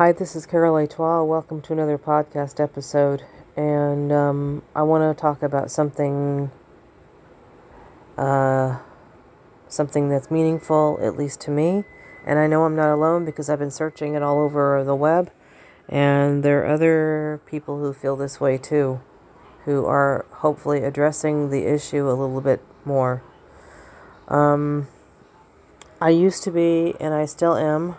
Hi, this is Carol Etoile. Welcome to another podcast episode. And um, I want to talk about something, uh, something that's meaningful, at least to me. And I know I'm not alone because I've been searching it all over the web. And there are other people who feel this way too, who are hopefully addressing the issue a little bit more. Um, I used to be, and I still am,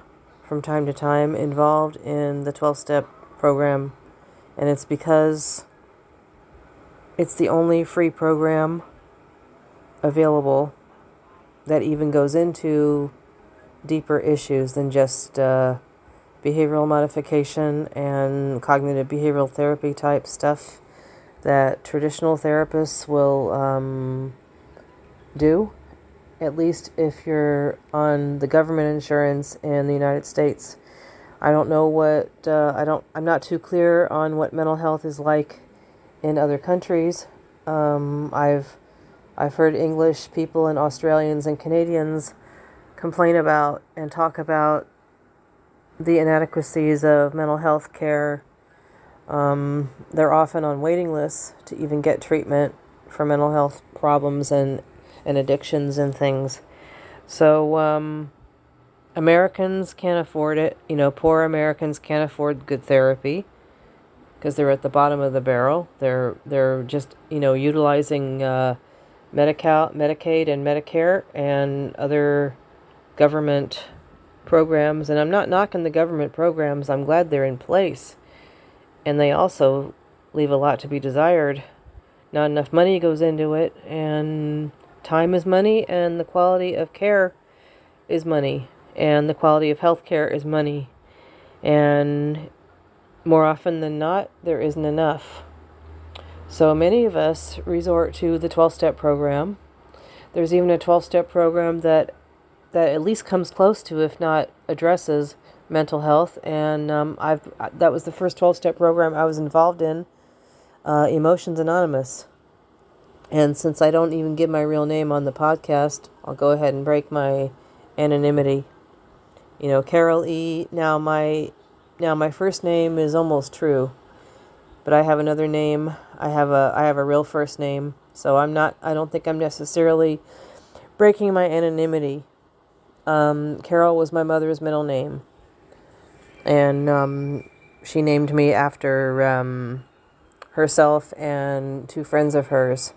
from time to time, involved in the 12 step program. And it's because it's the only free program available that even goes into deeper issues than just uh, behavioral modification and cognitive behavioral therapy type stuff that traditional therapists will um, do at least if you're on the government insurance in the United States. I don't know what uh, I don't. I'm not too clear on what mental health is like in other countries. Um, I've I've heard English people and Australians and Canadians complain about and talk about the inadequacies of mental health care. Um, they're often on waiting lists to even get treatment for mental health problems and and addictions and things. So, um, Americans can't afford it. You know, poor Americans can't afford good therapy because they're at the bottom of the barrel. They're they're just you know utilizing uh, Medicaid and Medicare and other government programs. And I'm not knocking the government programs. I'm glad they're in place, and they also leave a lot to be desired. Not enough money goes into it, and time is money and the quality of care is money and the quality of health care is money. And more often than not there isn't enough. So many of us resort to the 12-step program. There's even a 12-step program that that at least comes close to if not addresses mental health. And um, i've that was the first 12-step program i was involved in uh, emotions anonymous and since I don't even give my real name on the podcast, I'll go ahead and break my anonymity. You know, Carol E. Now my now my first name is almost true, but I have another name. I have a I have a real first name, so I'm not. I don't think I'm necessarily breaking my anonymity. Um, Carol was my mother's middle name, and um, she named me after um, herself and two friends of hers.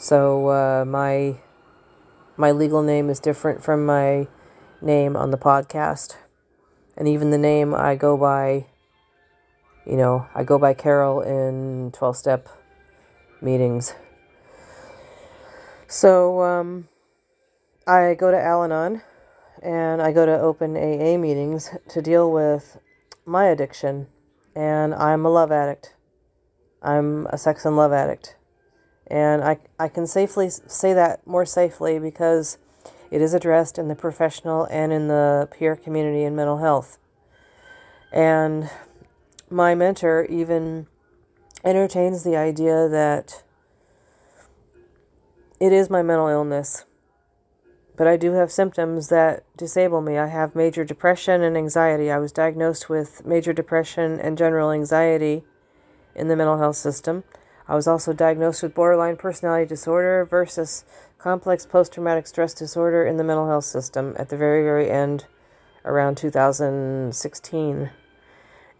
So uh, my my legal name is different from my name on the podcast, and even the name I go by. You know, I go by Carol in twelve step meetings. So um, I go to Al-Anon, and I go to open AA meetings to deal with my addiction, and I'm a love addict. I'm a sex and love addict. And I, I can safely say that more safely because it is addressed in the professional and in the peer community in mental health. And my mentor even entertains the idea that it is my mental illness. But I do have symptoms that disable me. I have major depression and anxiety. I was diagnosed with major depression and general anxiety in the mental health system. I was also diagnosed with borderline personality disorder versus complex post traumatic stress disorder in the mental health system at the very, very end around 2016.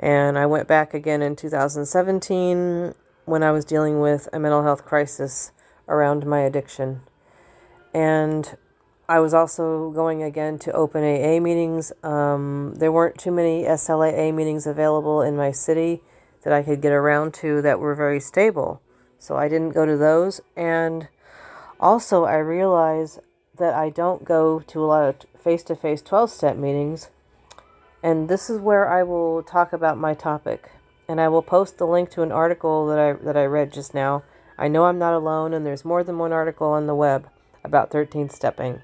And I went back again in 2017 when I was dealing with a mental health crisis around my addiction. And I was also going again to open AA meetings. Um, there weren't too many SLAA meetings available in my city that I could get around to that were very stable. So I didn't go to those. And also, I realized that I don't go to a lot of face to face 12 step meetings. And this is where I will talk about my topic. And I will post the link to an article that I, that I read just now. I know I'm not alone, and there's more than one article on the web about 13 stepping.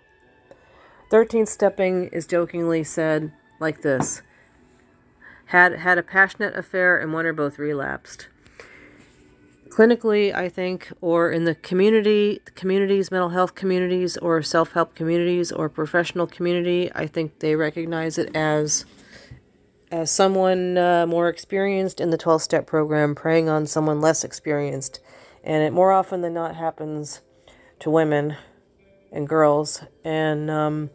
13 stepping is jokingly said like this had had a passionate affair and one or both relapsed clinically i think or in the community communities mental health communities or self-help communities or professional community i think they recognize it as as someone uh, more experienced in the 12 step program preying on someone less experienced. And it more often than not happens to women and girls. And um,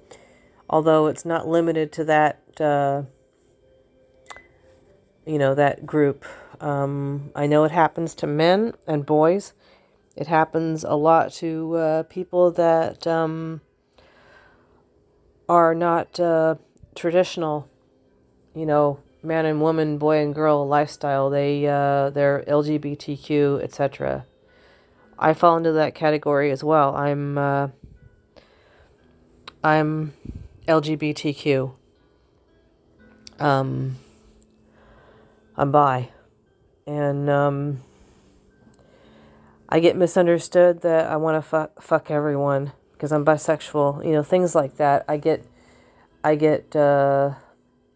although it's not limited to that, uh, you know, that group, um, I know it happens to men and boys. It happens a lot to uh, people that um, are not uh, traditional you know, man and woman, boy and girl lifestyle. They uh, they're LGBTQ, etc. I fall into that category as well. I'm uh, I'm LGBTQ. Um, I'm bi, and um, I get misunderstood that I want to fuck fuck everyone because I'm bisexual. You know, things like that. I get I get. Uh,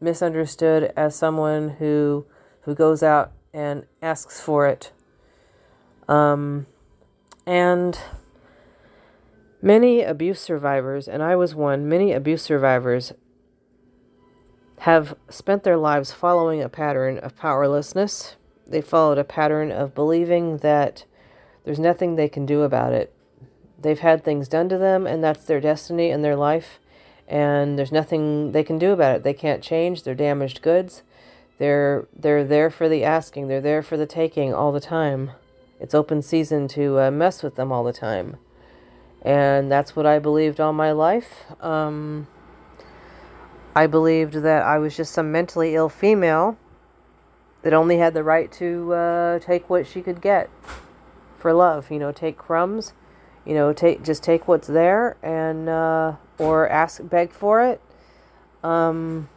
misunderstood as someone who who goes out and asks for it. Um, and many abuse survivors, and I was one, many abuse survivors have spent their lives following a pattern of powerlessness. They followed a pattern of believing that there's nothing they can do about it. They've had things done to them, and that's their destiny and their life and there's nothing they can do about it. They can't change. They're damaged goods. They're they're there for the asking. They're there for the taking all the time. It's open season to uh, mess with them all the time, and that's what I believed all my life. Um, I believed that I was just some mentally ill female that only had the right to uh, take what she could get for love. You know, take crumbs. You know, take just take what's there and. Uh, or ask beg for it. Um,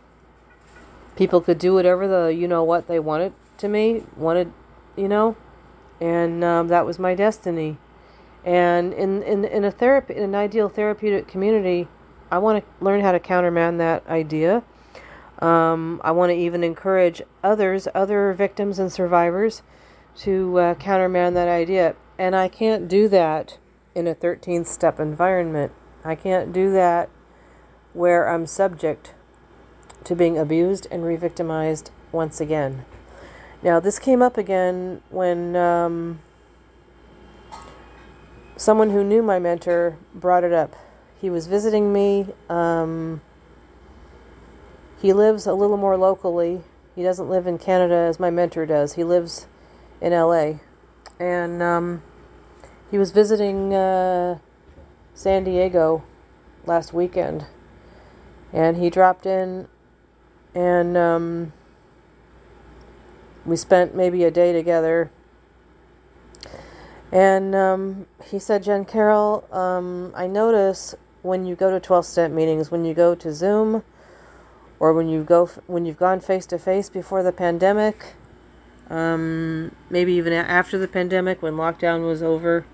people could do whatever the you know what they wanted to me wanted, you know, and um, that was my destiny. And in in in a therapy in an ideal therapeutic community, I want to learn how to countermand that idea. Um, I want to even encourage others, other victims and survivors, to uh, countermand that idea. And I can't do that in a 13th step environment. I can't do that where I'm subject to being abused and re victimized once again. Now, this came up again when um, someone who knew my mentor brought it up. He was visiting me. Um, he lives a little more locally. He doesn't live in Canada as my mentor does. He lives in LA. And um, he was visiting uh, San Diego last weekend, and he dropped in, and um, we spent maybe a day together. And um, he said, Jen Carroll, um, I notice when you go to 12 step meetings, when you go to Zoom, or when you go when you've gone face to face before the pandemic, um, maybe even after the pandemic when lockdown was over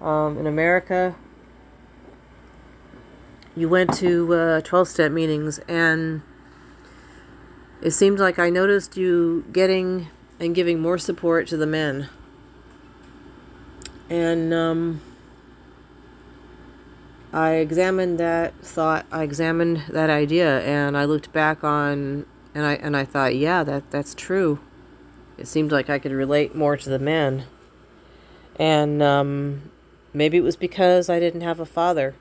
um, in America, you went to uh, 12 step meetings and it seemed like I noticed you getting and giving more support to the men. And um, I examined that thought, I examined that idea, and I looked back on, and I and I thought, yeah, that that's true. It seemed like I could relate more to the men, and um, maybe it was because I didn't have a father.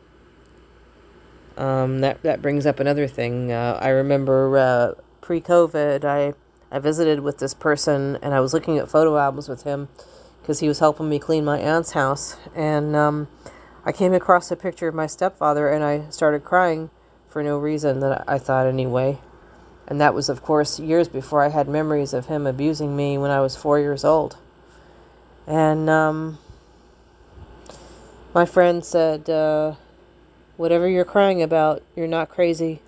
Um, that that brings up another thing. Uh, I remember uh, pre-COVID, I I visited with this person, and I was looking at photo albums with him because he was helping me clean my aunt's house, and um, I came across a picture of my stepfather, and I started crying for no reason that I thought anyway. And that was, of course, years before I had memories of him abusing me when I was four years old. And um, my friend said. Uh, Whatever you're crying about, you're not crazy.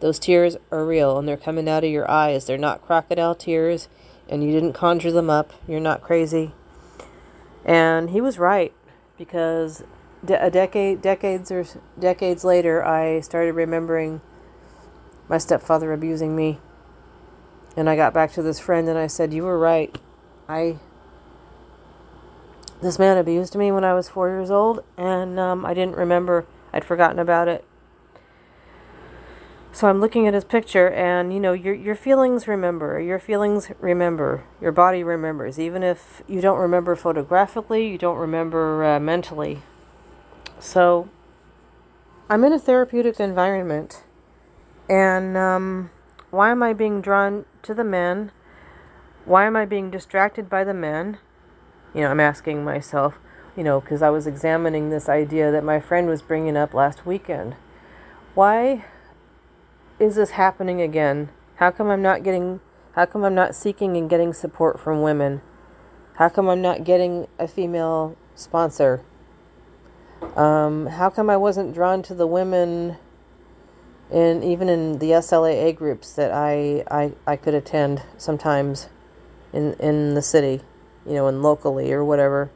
Those tears are real and they're coming out of your eyes. They're not crocodile tears and you didn't conjure them up. You're not crazy. And he was right because a decade decades or decades later I started remembering my stepfather abusing me. And I got back to this friend and I said, "You were right. I this man abused me when I was 4 years old and um, I didn't remember I'd forgotten about it. So I'm looking at his picture, and you know, your your feelings remember. Your feelings remember. Your body remembers, even if you don't remember photographically, you don't remember uh, mentally. So I'm in a therapeutic environment, and um, why am I being drawn to the men? Why am I being distracted by the men? You know, I'm asking myself. You know, because I was examining this idea that my friend was bringing up last weekend. Why? is this happening again? How come I'm not getting how come I'm not seeking and getting support from women? How come I'm not getting a female sponsor? Um, how come I wasn't drawn to the women in even in the SLAA groups that I, I, I could attend sometimes in in the city, you know, and locally or whatever.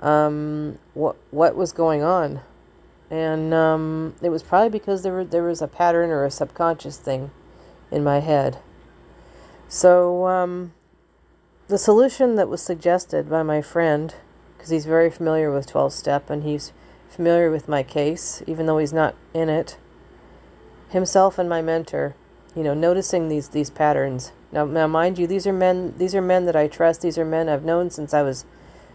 Um, what what was going on? and um, it was probably because there were, there was a pattern or a subconscious thing in my head. So um, the solution that was suggested by my friend, because he's very familiar with 12 step and he's familiar with my case, even though he's not in it, himself and my mentor, you know, noticing these these patterns. Now, now, mind you, these are men. These are men that I trust. These are men I've known since I was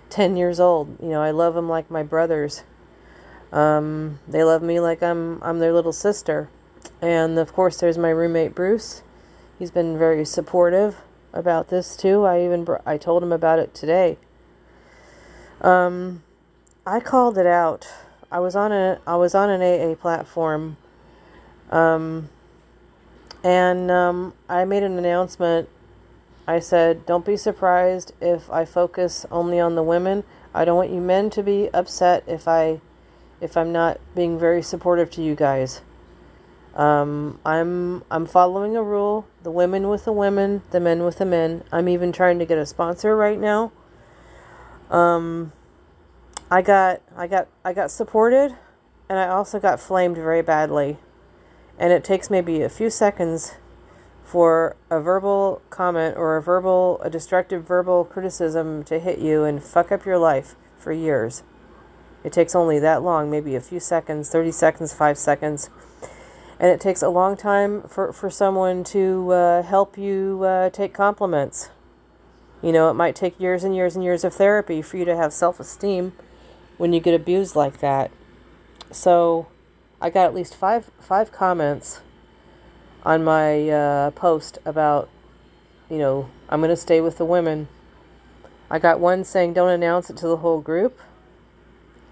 10 years old. You know, I love them like my brothers um, they love me like I'm I'm their little sister. And of course, there's my roommate Bruce. He's been very supportive about this too. I even br- I told him about it today. Um, I called it out. I was on a I was on an AA platform. Um, and um, I made an announcement. I said, "Don't be surprised if I focus only on the women. I don't want you men to be upset if I." if I'm not being very supportive to you guys. Um, I'm I'm following a rule: the women with the women, the men with the men. I'm even trying to get a sponsor right now. Um, I got I got I got supported, and I also got flamed very badly, and it takes maybe a few seconds for a verbal comment or a verbal a destructive verbal criticism to hit you and fuck up your life for years. It takes only that long, maybe a few seconds, 30 seconds, 5 seconds. And it takes a long time for, for someone to uh, help you uh, take compliments. You know, it might take years and years and years of therapy for you to have self esteem when you get abused like that. So I got at least five, five comments on my uh, post about, you know, I'm to stay with the women. I got one saying, don't announce it to the whole group.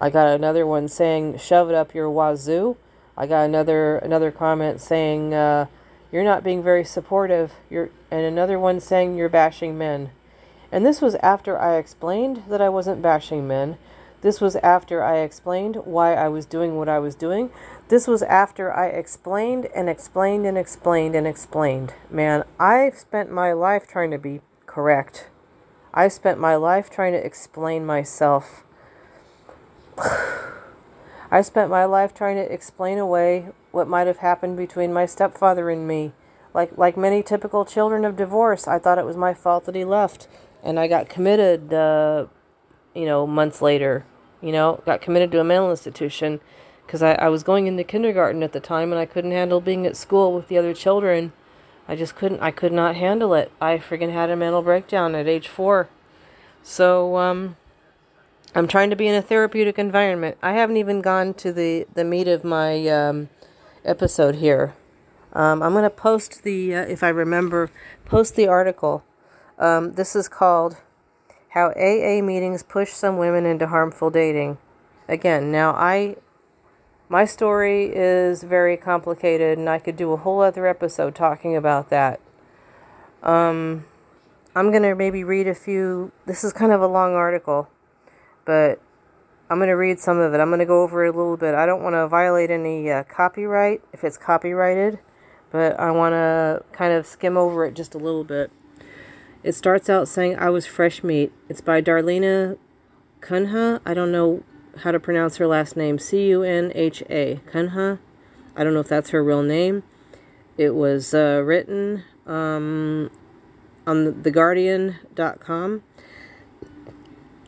I got another one saying, "Shove it up your wazoo." I got another another comment saying, uh, "You're not being very supportive." You're and another one saying, "You're bashing men." And this was after I explained that I wasn't bashing men. This was after I explained why I was doing what I was doing. This was after I explained and explained and explained and explained. Man, I've spent my life trying to be correct. I spent my life trying to explain myself I spent my life trying to explain away what might have happened between my stepfather and me. Like like many typical children of divorce, I thought it was my fault that he left, and I got committed. Uh, you know, months later, you know, got committed to a mental institution because I, I was going into kindergarten at the time and I couldn't handle being at school with the other children. I just couldn't. I could not handle it. I friggin' had a mental breakdown at age four. So um, I'm trying to be in a therapeutic environment. I haven't even gone to the, the meat of my um, episode here. Um, I'm going to post the, uh, if I remember, post the article. Um, this is called How AA Meetings Push Some Women into Harmful Dating. Again, now I, my story is very complicated and I could do a whole other episode talking about that. Um, I'm going to maybe read a few, this is kind of a long article but I'm going to read some of it. I'm going to go over it a little bit. I don't want to violate any uh, copyright if it's copyrighted, but I want to kind of skim over it just a little bit. It starts out saying, I was fresh meat. It's by Darlena Cunha. I don't know how to pronounce her last name. C U N H A. Cunha. I don't know if that's her real name. It was uh, written um, on theguardian.com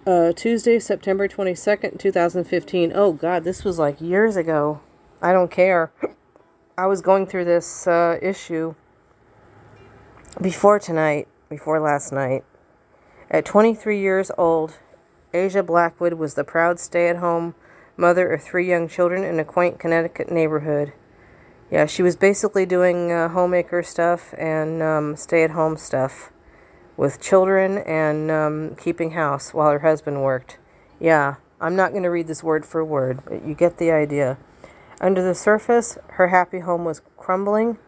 uh, Tuesday, September 22nd, 2015. Oh, God, this was like years ago. I don't care. I was going through this uh, issue before tonight, before last night. At 23 years old, Asia Blackwood was the proud stay at home mother of three young children in a quaint Connecticut neighborhood. Yeah, she was basically doing uh, homemaker stuff and um, stay at home stuff with children and um, keeping house while her husband worked. Yeah, I'm not going to read this word for word, but you get the idea. Under the surface, her happy home was crumbling.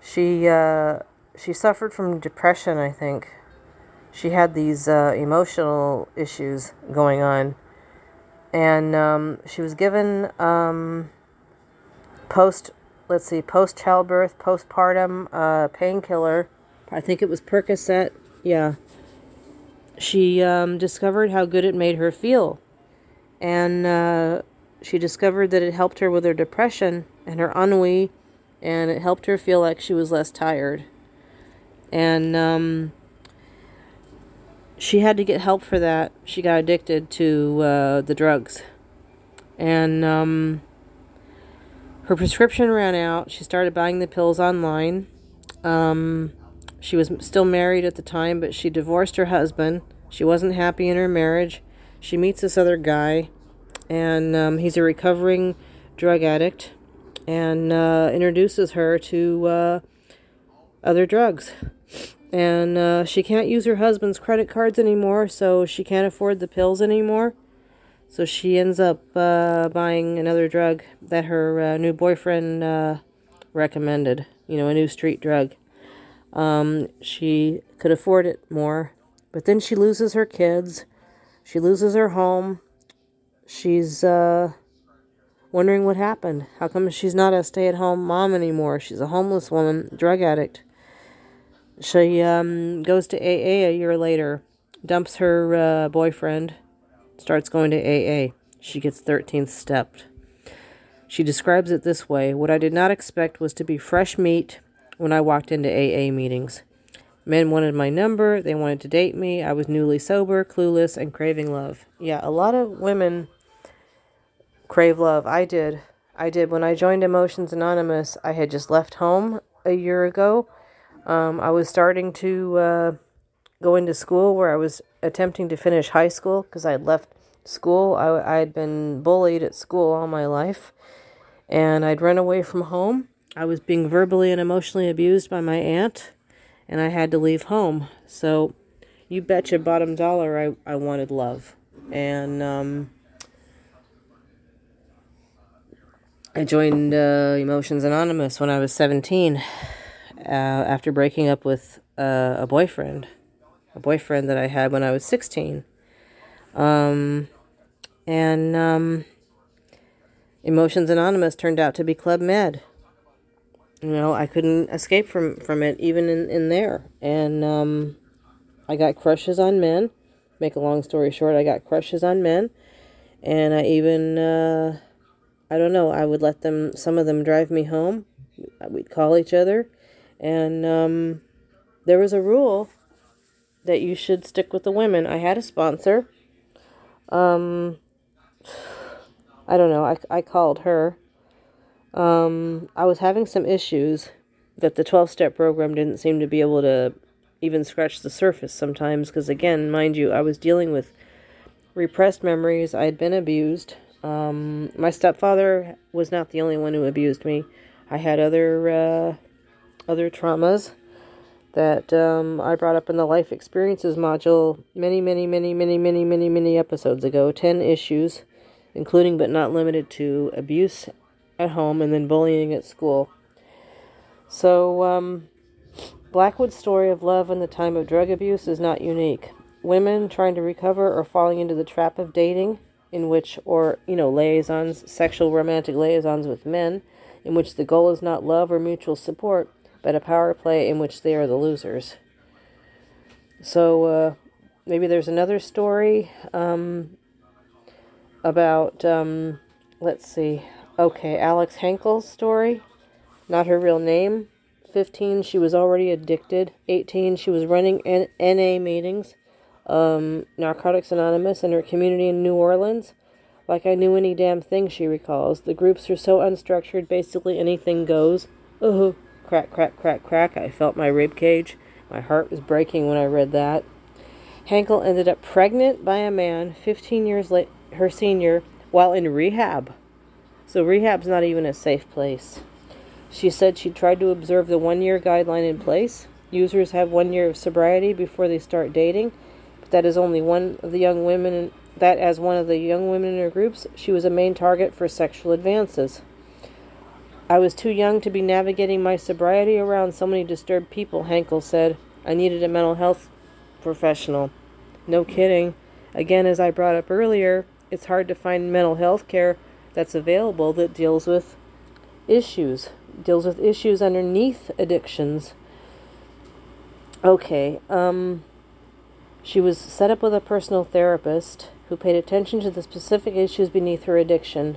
She uh, she suffered from depression, I think. She had these uh, emotional issues going on, and um, she was given um, post let's see post childbirth, postpartum uh, painkiller. I think it was Percocet. Yeah. She um, discovered how good it made her feel, and uh, she discovered that it helped her with her depression and her ennui, and it helped her feel like she was less tired. And um, she had to get help for that. She got addicted to uh, the drugs. And um, her prescription ran out. She started buying the pills online. Um, she was still married at the time, but she divorced her husband. She wasn't happy in her marriage. She meets this other guy and um, he's a recovering drug addict and uh, introduces her to uh, other drugs. And uh, she can't use her husband's credit cards anymore, so she can't afford the pills anymore. So she ends up uh, buying another drug that her uh, new boyfriend uh, recommended, you know, a new street drug. Um, she could afford it more, but then she loses her kids, she loses her home, she's uh, wondering what happened. How come she's not a stay at home mom anymore? She's a homeless woman, drug addict. She um, goes to AA a year later, dumps her uh, boyfriend, starts going to AA. She gets 13th stepped. She describes it this way What I did not expect was to be fresh meat when I walked into AA meetings. Men wanted my number, they wanted to date me. I was newly sober, clueless, and craving love. Yeah, a lot of women crave love. I did. I did. When I joined Emotions Anonymous, I had just left home a year ago. Um, I was starting to uh, go into school where I was attempting to finish high school because I had left school. I, I had been bullied at school all my life, and I'd run away from home. I was being verbally and emotionally abused by my aunt, and I had to leave home. So, you betcha bottom dollar I, I wanted love. And, um, I joined uh, Emotions Anonymous when I was 17 uh, after breaking up with uh, a boyfriend, a boyfriend that I had when I was 16. Um, and um, Emotions Anonymous turned out to be Club Med. You know, I couldn't escape from, from it even in, in there. And um, I got crushes on men. Make a long story short, I got crushes on men. And I even uh, I don't know. I would let them, some of them drive me home. We'd call each other. And um, there was a rule that you should stick with the women. I had a sponsor. Um, I don't know. I, I called her. Um, I was having some issues that the 12 step program didn't seem to be able to even scratch the surface sometimes. Because, again, mind you, I was dealing with repressed memories. I had been abused. Um, my stepfather was not the only one who abused me. I had other uh, other traumas that um, I brought up in the life experiences module many, many, many, many, many, many, many episodes ago. Ten issues, including but not limited to abuse at home and then bullying at school. So, um, Blackwood's story of love in the time of drug abuse is not unique. Women trying to recover or falling into the trap of dating in which, or, you know, liaisons, sexual romantic liaisons with men, in which the goal is not love or mutual support, but a power play in which they are the losers. So, uh, maybe there's another story um, about, um, let's see, okay, Alex Henkel's story, not her real name. 15, she was already addicted. 18, she was running N- NA meetings um, Narcotics Anonymous in her community in New Orleans Like I knew any damn thing, she recalls. The groups are so unstructured, basically anything goes. Oh, crack, crack, crack, crack. I felt my rib cage. My heart was breaking when I read that. Hankel ended up pregnant by a man 15 years late, her senior, while in rehab. So rehab's not even a safe place. She said she tried to observe the one year guideline in place. Users have one year of sobriety before they start dating, but that is only one of the young women that as one of the young women in her groups, she was a main target for sexual advances. I was too young to be navigating my sobriety around so many disturbed people, Hankel said. I needed a mental health professional. No kidding. Again, as I brought up earlier, it's hard to find mental health care that's available that deals with issues, deals with issues underneath addictions. Okay, um, she was set up with a personal therapist who paid attention to the specific issues beneath her addiction.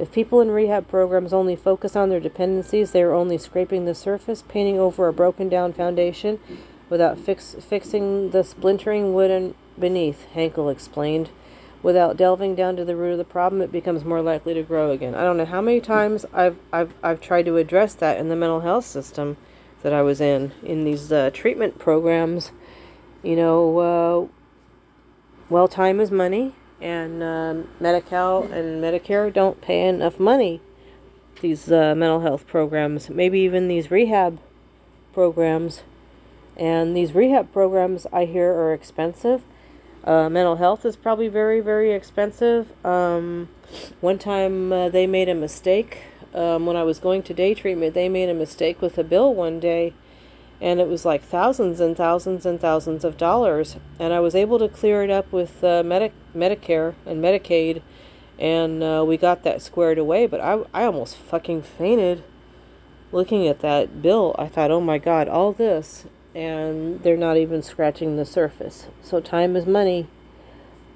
If people in rehab programs only focus on their dependencies, they are only scraping the surface, painting over a broken down foundation without fix, fixing the splintering wood beneath, Hankel explained. Without delving down to the root of the problem, it becomes more likely to grow again. I don't know how many times I've, I've, I've tried to address that in the mental health system that I was in, in these uh, treatment programs. You know, uh, well, time is money, and uh, Medi-Cal and Medicare don't pay enough money. These uh, mental health programs, maybe even these rehab programs, and these rehab programs I hear are expensive. Uh, mental health is probably very, very expensive. Um, one time uh, they made a mistake um, when I was going to day treatment. They made a mistake with a bill one day and it was like thousands and thousands and thousands of dollars. And I was able to clear it up with uh, Medicare and Medicaid, and uh, we got that squared away. But I, I almost fucking fainted looking at that bill. I thought, oh my god, all this, and they're not even scratching the surface. So time is money.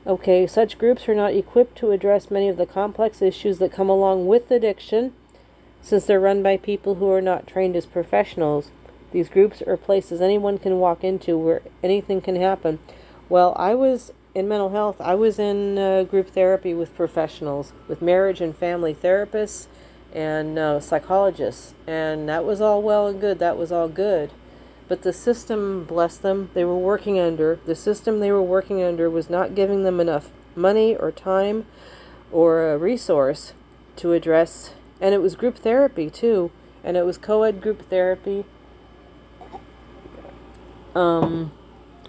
Okay, such groups are not equipped to address many of the complex issues that come along with addiction, since they're run by people who are not trained as professionals. These groups are places anyone can walk into where anything can happen. Well, I was in mental health, I was in uh, group therapy with professionals, with marriage and family therapists and uh, psychologists, and that was all well and good. That was all good. But the system, bless them, they were working under, the system they were working under was not giving them enough money or time or a resource to address, and it was group therapy too, and it was co ed group therapy um,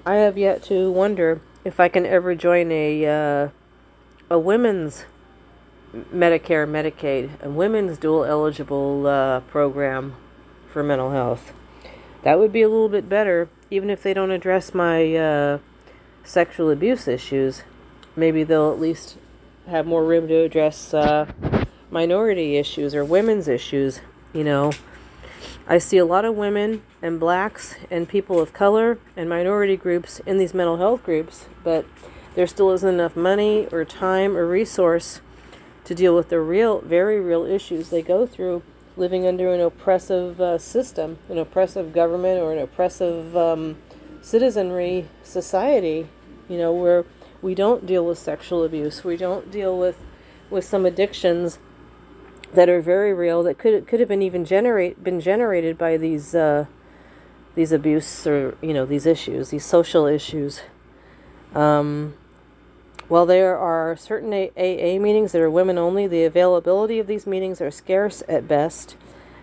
I have yet to wonder if I can ever join a uh, a women's Medicare, Medicaid, a women's dual eligible uh, program for mental health. That would be a little bit better, even if they don't address my uh, sexual abuse issues. Maybe they'll at least have more room to address uh, minority issues or women's issues. You know, I see a lot of women and blacks and people of color and minority groups in these mental health groups, but there still isn't enough money or time or resource to deal with the real, very real issues they go through living under an oppressive uh, system, an oppressive government, or an oppressive um, citizenry society, you know, where we don't deal with sexual abuse, we don't deal with, with some addictions that are very real that could could have been even generate been generated by these uh, these abuse or you know these issues these social issues. Um, while there are certain AA meetings that are women only, the availability of these meetings are scarce at best,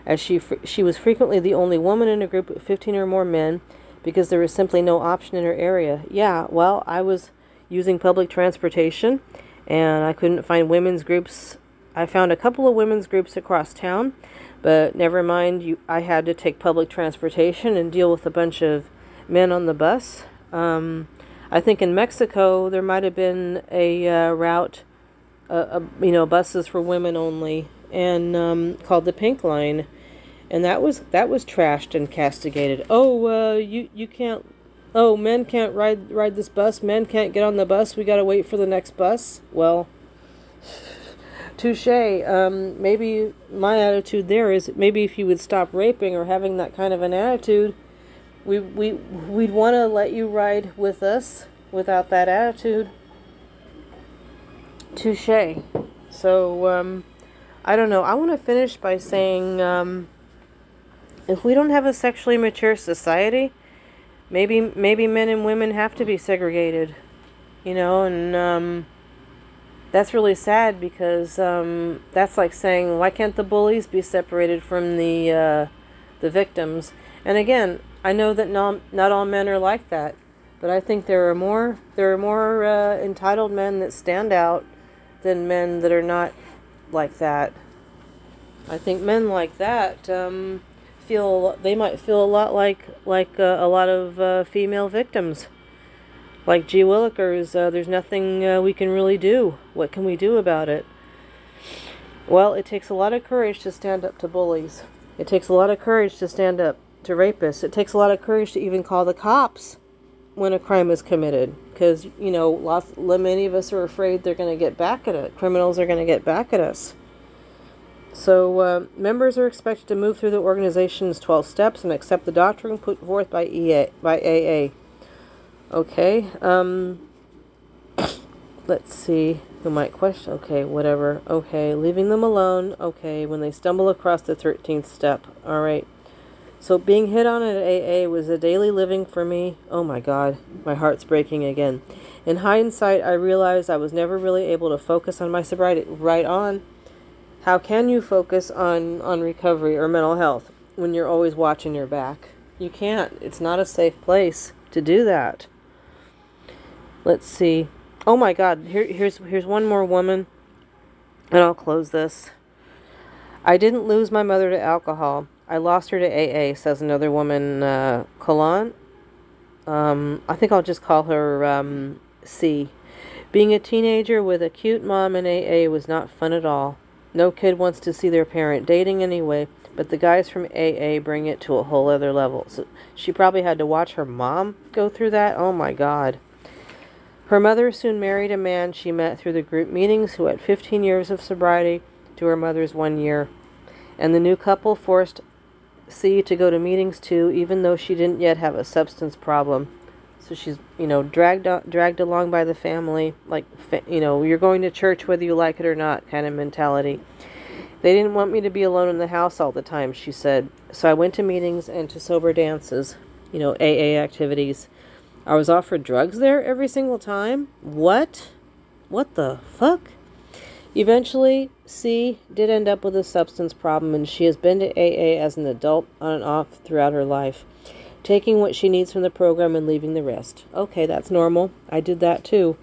as she she was frequently the only woman in a group of 15 or more men because there was simply no option in her area. Yeah, well, I was using public transportation and I couldn't find women's groups I found a couple of women's groups across town, but never mind, you, I had to take public transportation and deal with a bunch of men on the bus. Um, I think in Mexico there might have been a uh, route, uh, uh, you know, buses for women only, and um, called the Pink Line, and that was that was trashed and castigated. Oh, uh, you you can't. Oh, men can't ride ride this bus. Men can't get on the bus. We got to wait for the next bus. Well. Touche. Um, maybe my attitude there is maybe if you would stop raping or having that kind of an attitude, we we we'd want to let you ride with us without that attitude. Touche. So, um, I don't know. I want to finish by saying um, if we don't have a sexually mature society, maybe maybe men and women have to be segregated. You know, and um, that's really sad because um, that's like saying why can't the bullies be separated from the uh, the victims? And again, I know that not not all men are like that, but I think there are more there are more uh, entitled men that stand out than men that are not like that. I think men like that um, feel they might feel a lot like like uh, a lot of uh, female victims. Like G. Willikers, uh, there's nothing uh, we can really do. What can we do about it? Well, it takes a lot of courage to stand up to bullies. It takes a lot of courage to stand up to rapists. It takes a lot of courage to even call the cops when a crime is committed because you know lots many of us are afraid they're going to get back at it criminals are going to get back at us so uh, members are expected to move through the organization's 12 steps and accept the doctrine put forth by EA by AA okay um, let's see who might question okay whatever okay leaving them alone okay when they stumble across the 13th step all right so being hit on at AA was a daily living for me. Oh my God, my heart's breaking again. In hindsight, I realized I was never really able to focus on my sobriety. Right on. How can you focus on, on recovery or mental health when you're always watching your back? You can't. It's not a safe place to do that. Let's see. Oh my God, here, here's here's one more woman, and I'll close this. I didn't lose my mother to alcohol. I lost her to AA, says another woman, uh, Colon. Um, I think I'll just call her um, C. Being a teenager with a cute mom in AA was not fun at all. No kid wants to see their parent dating anyway, but the guys from AA bring it to a whole other level. So she probably had to watch her mom go through that. Oh my God. Her mother soon married a man she met through the group meetings who had 15 years of sobriety to her mother's one year. And the new couple forced C to go to meetings too, even though she didn't yet have a substance problem. So she's, you know, dragged dragged along by the family, like, you know, you're going to church whether you like it or not, kind of mentality. They didn't want me to be alone in the house all the time, she said. So I went to meetings and to sober dances, you know, AA activities. I was offered drugs there every single time. What? What the fuck? Eventually, C did end up with a substance problem, and she has been to AA as an adult on and off throughout her life, taking what she needs from the program and leaving the rest. Okay, that's normal. I did that too.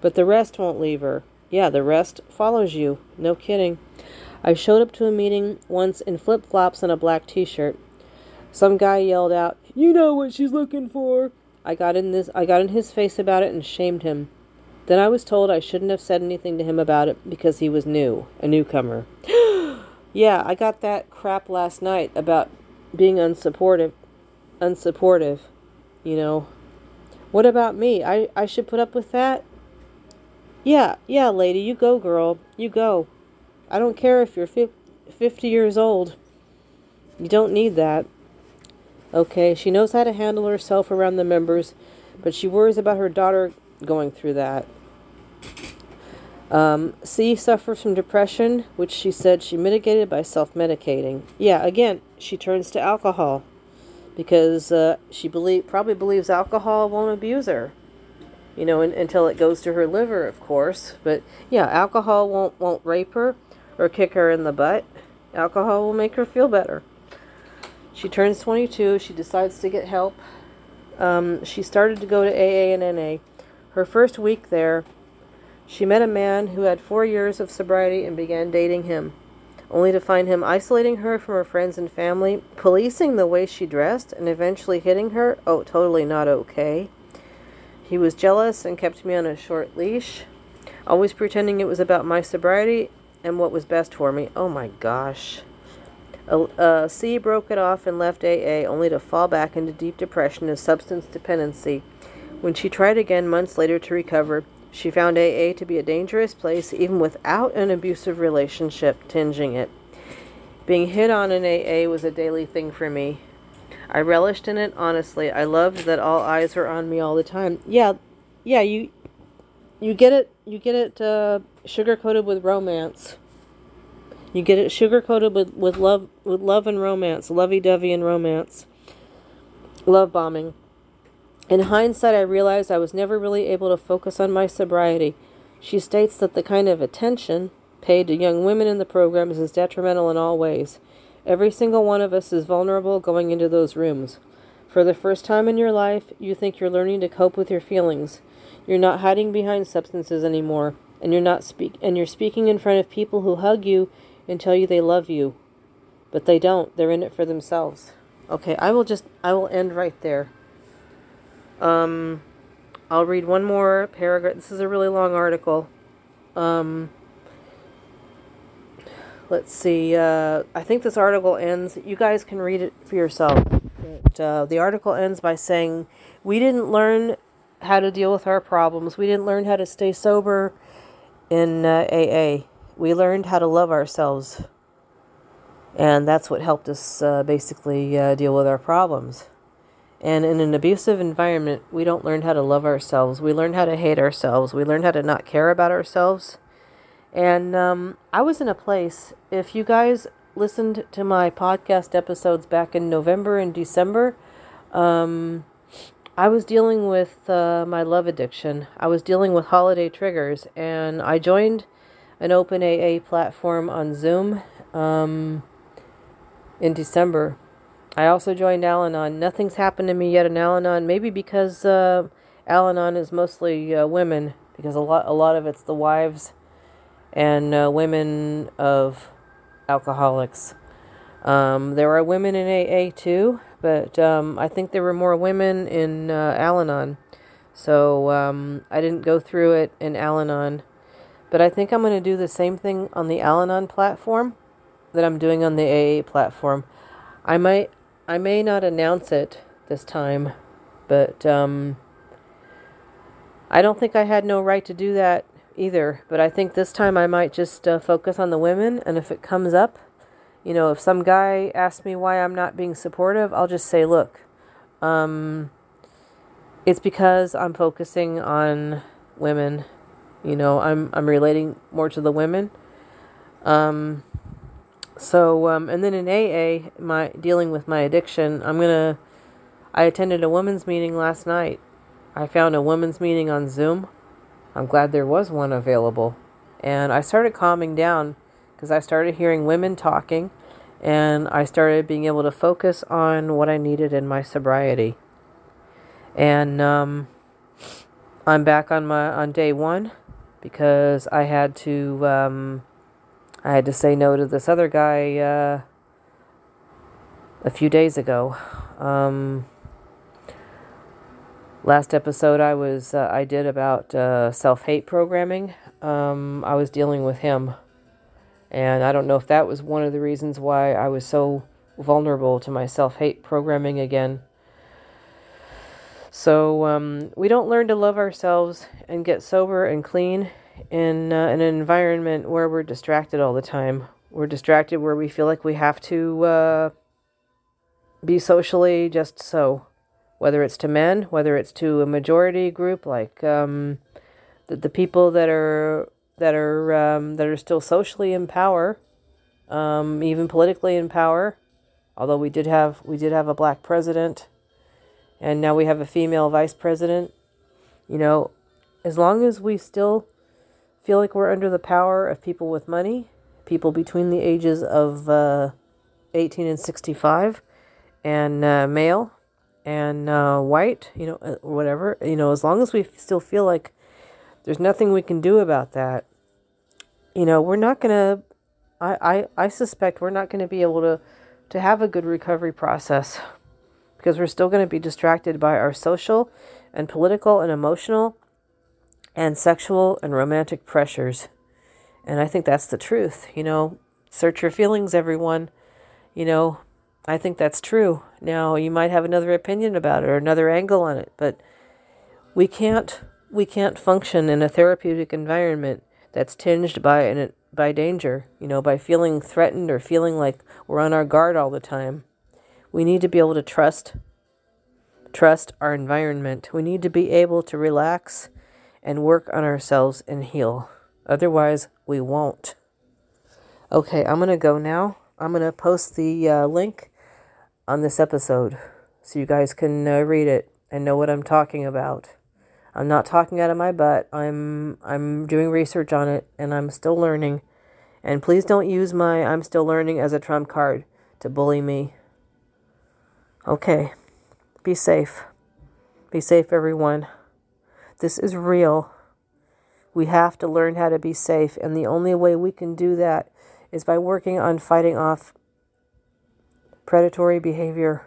But the rest won't leave her. Yeah, the rest follows you. No kidding. I showed up to a meeting once in flip flops and a black t shirt. Some guy yelled out, You know what she's looking for. I got in this I got in his face about it and shamed him. Then I was told I shouldn't have said anything to him about it because he was new, a newcomer. yeah, I got that crap last night about being unsupportive. Unsupportive, you know. What about me? I, I should put up with that? Yeah, yeah, lady, you go, girl. You go. I don't care if you're 50 years old. You don't need that. Okay, she knows how to handle herself around the members, but she worries about her daughter going through that. Um, C suffers from depression, which she said she mitigated by self medicating. Yeah, again, she turns to alcohol because uh, she believe probably believes alcohol won't abuse her. You know, in, until it goes to her liver, of course. But yeah, alcohol won't won't rape her or kick her in the butt. Alcohol will make her feel better. She turns 22. She decides to get help. Um, she started to go to AA and NA. Her first week there, she met a man who had four years of sobriety and began dating him, only to find him isolating her from her friends and family, policing the way she dressed, and eventually hitting her. Oh, totally not okay. He was jealous and kept me on a short leash, always pretending it was about my sobriety and what was best for me. Oh my gosh. Uh, C broke it off and left AA, only to fall back into deep depression and substance dependency. When she tried again months later to recover, she found AA to be a dangerous place even without an abusive relationship tinging it. Being hit on in AA was a daily thing for me. I relished in it honestly. I loved that all eyes were on me all the time. Yeah, yeah, you you get it you get it uh, sugar coated with romance. You get it sugar coated with, with love with love and romance, lovey dovey and romance. Love bombing. In hindsight, I realized I was never really able to focus on my sobriety. She states that the kind of attention paid to young women in the programs is detrimental in all ways. Every single one of us is vulnerable going into those rooms. For the first time in your life, you think you're learning to cope with your feelings. You're not hiding behind substances anymore, and you're not speak and you're speaking in front of people who hug you and tell you they love you. But they don't. They're in it for themselves. Okay, I will just I will end right there. Um I'll read one more paragraph. This is a really long article. Um let's see. Uh, I think this article ends. You guys can read it for yourself. But, uh, the article ends by saying, "We didn't learn how to deal with our problems. We didn't learn how to stay sober in uh, AA. We learned how to love ourselves. And that's what helped us uh, basically uh, deal with our problems. And in an abusive environment, we don't learn how to love ourselves. We learn how to hate ourselves. We learn how to not care about ourselves. And um, I was in a place, if you guys listened to my podcast episodes back in November and December, um, I was dealing with uh, my love addiction. I was dealing with holiday triggers, and I joined an open AA platform on Zoom um, in December. I also joined Al Anon. Nothing's happened to me yet in Al Anon, maybe because uh, Al Anon is mostly uh, women, because a lot, a lot of it's the wives and uh, women of alcoholics. Um, there are women in AA too, but um, I think there were more women in uh, Al Anon. So um, I didn't go through it in Al Anon. But I think I'm going to do the same thing on the Al Anon platform that I'm doing on the AA platform. I might, I may not announce it this time, but um, I don't think I had no right to do that either. But I think this time I might just uh, focus on the women, and if it comes up, you know, if some guy asks me why I'm not being supportive, I'll just say, look, um, it's because I'm focusing on women. You know, I'm I'm relating more to the women. Um, so um, and then in AA, my dealing with my addiction, I'm gonna. I attended a women's meeting last night. I found a women's meeting on Zoom. I'm glad there was one available, and I started calming down because I started hearing women talking and I started being able to focus on what I needed in my sobriety. And um, I'm back on my on day one because I had to um, I had to say no to this other guy uh, a few days ago. Um, last episode I was uh, I did about uh, self hate programming. Um, I was dealing with him and I don't know if that was one of the reasons why I was so vulnerable to my self hate programming again. So um, we don't learn to love ourselves and get sober and clean in, uh, an environment where we're distracted all the time. We're distracted where we feel like we have to uh, be socially just so, whether it's to men, whether it's to a majority group like um, the, the people that are that are um, that are still socially in power, um, even politically in power. Although we did have we did have a black president, and now we have a female vice president. You know, as long as we still feel like we're under the power of people with money, people between the ages of uh, 18 and 65, and uh, male and uh, white, you know, uh, whatever, you know, as long as we still feel like there's nothing we can do about that. You know, we're not going to, I, I, I suspect we're not going to be able to, to have a good recovery process because we're still going to be distracted by our social and political and emotional and sexual and romantic pressures. And I think that's the truth. You know, search your feelings, everyone. You know, I think that's true. Now, you might have another opinion about it or another angle on it, but we can't we can't function in a therapeutic environment that's tinged by an, by danger, you know, by feeling threatened or feeling like we're on our guard all the time. We need to be able to trust trust our environment. We need to be able to relax and work on ourselves and heal. Otherwise, we won't. Okay, I'm going to go now. I'm going to post the uh, link on this episode so you guys can uh, read it and know what I'm talking about. I'm not talking out of my butt. I'm I'm doing research on it and I'm still learning. And please don't use my I'm still learning as a trump card to bully me. Okay. Be safe. Be safe everyone. This is real. We have to learn how to be safe and the only way we can do that is by working on fighting off predatory behavior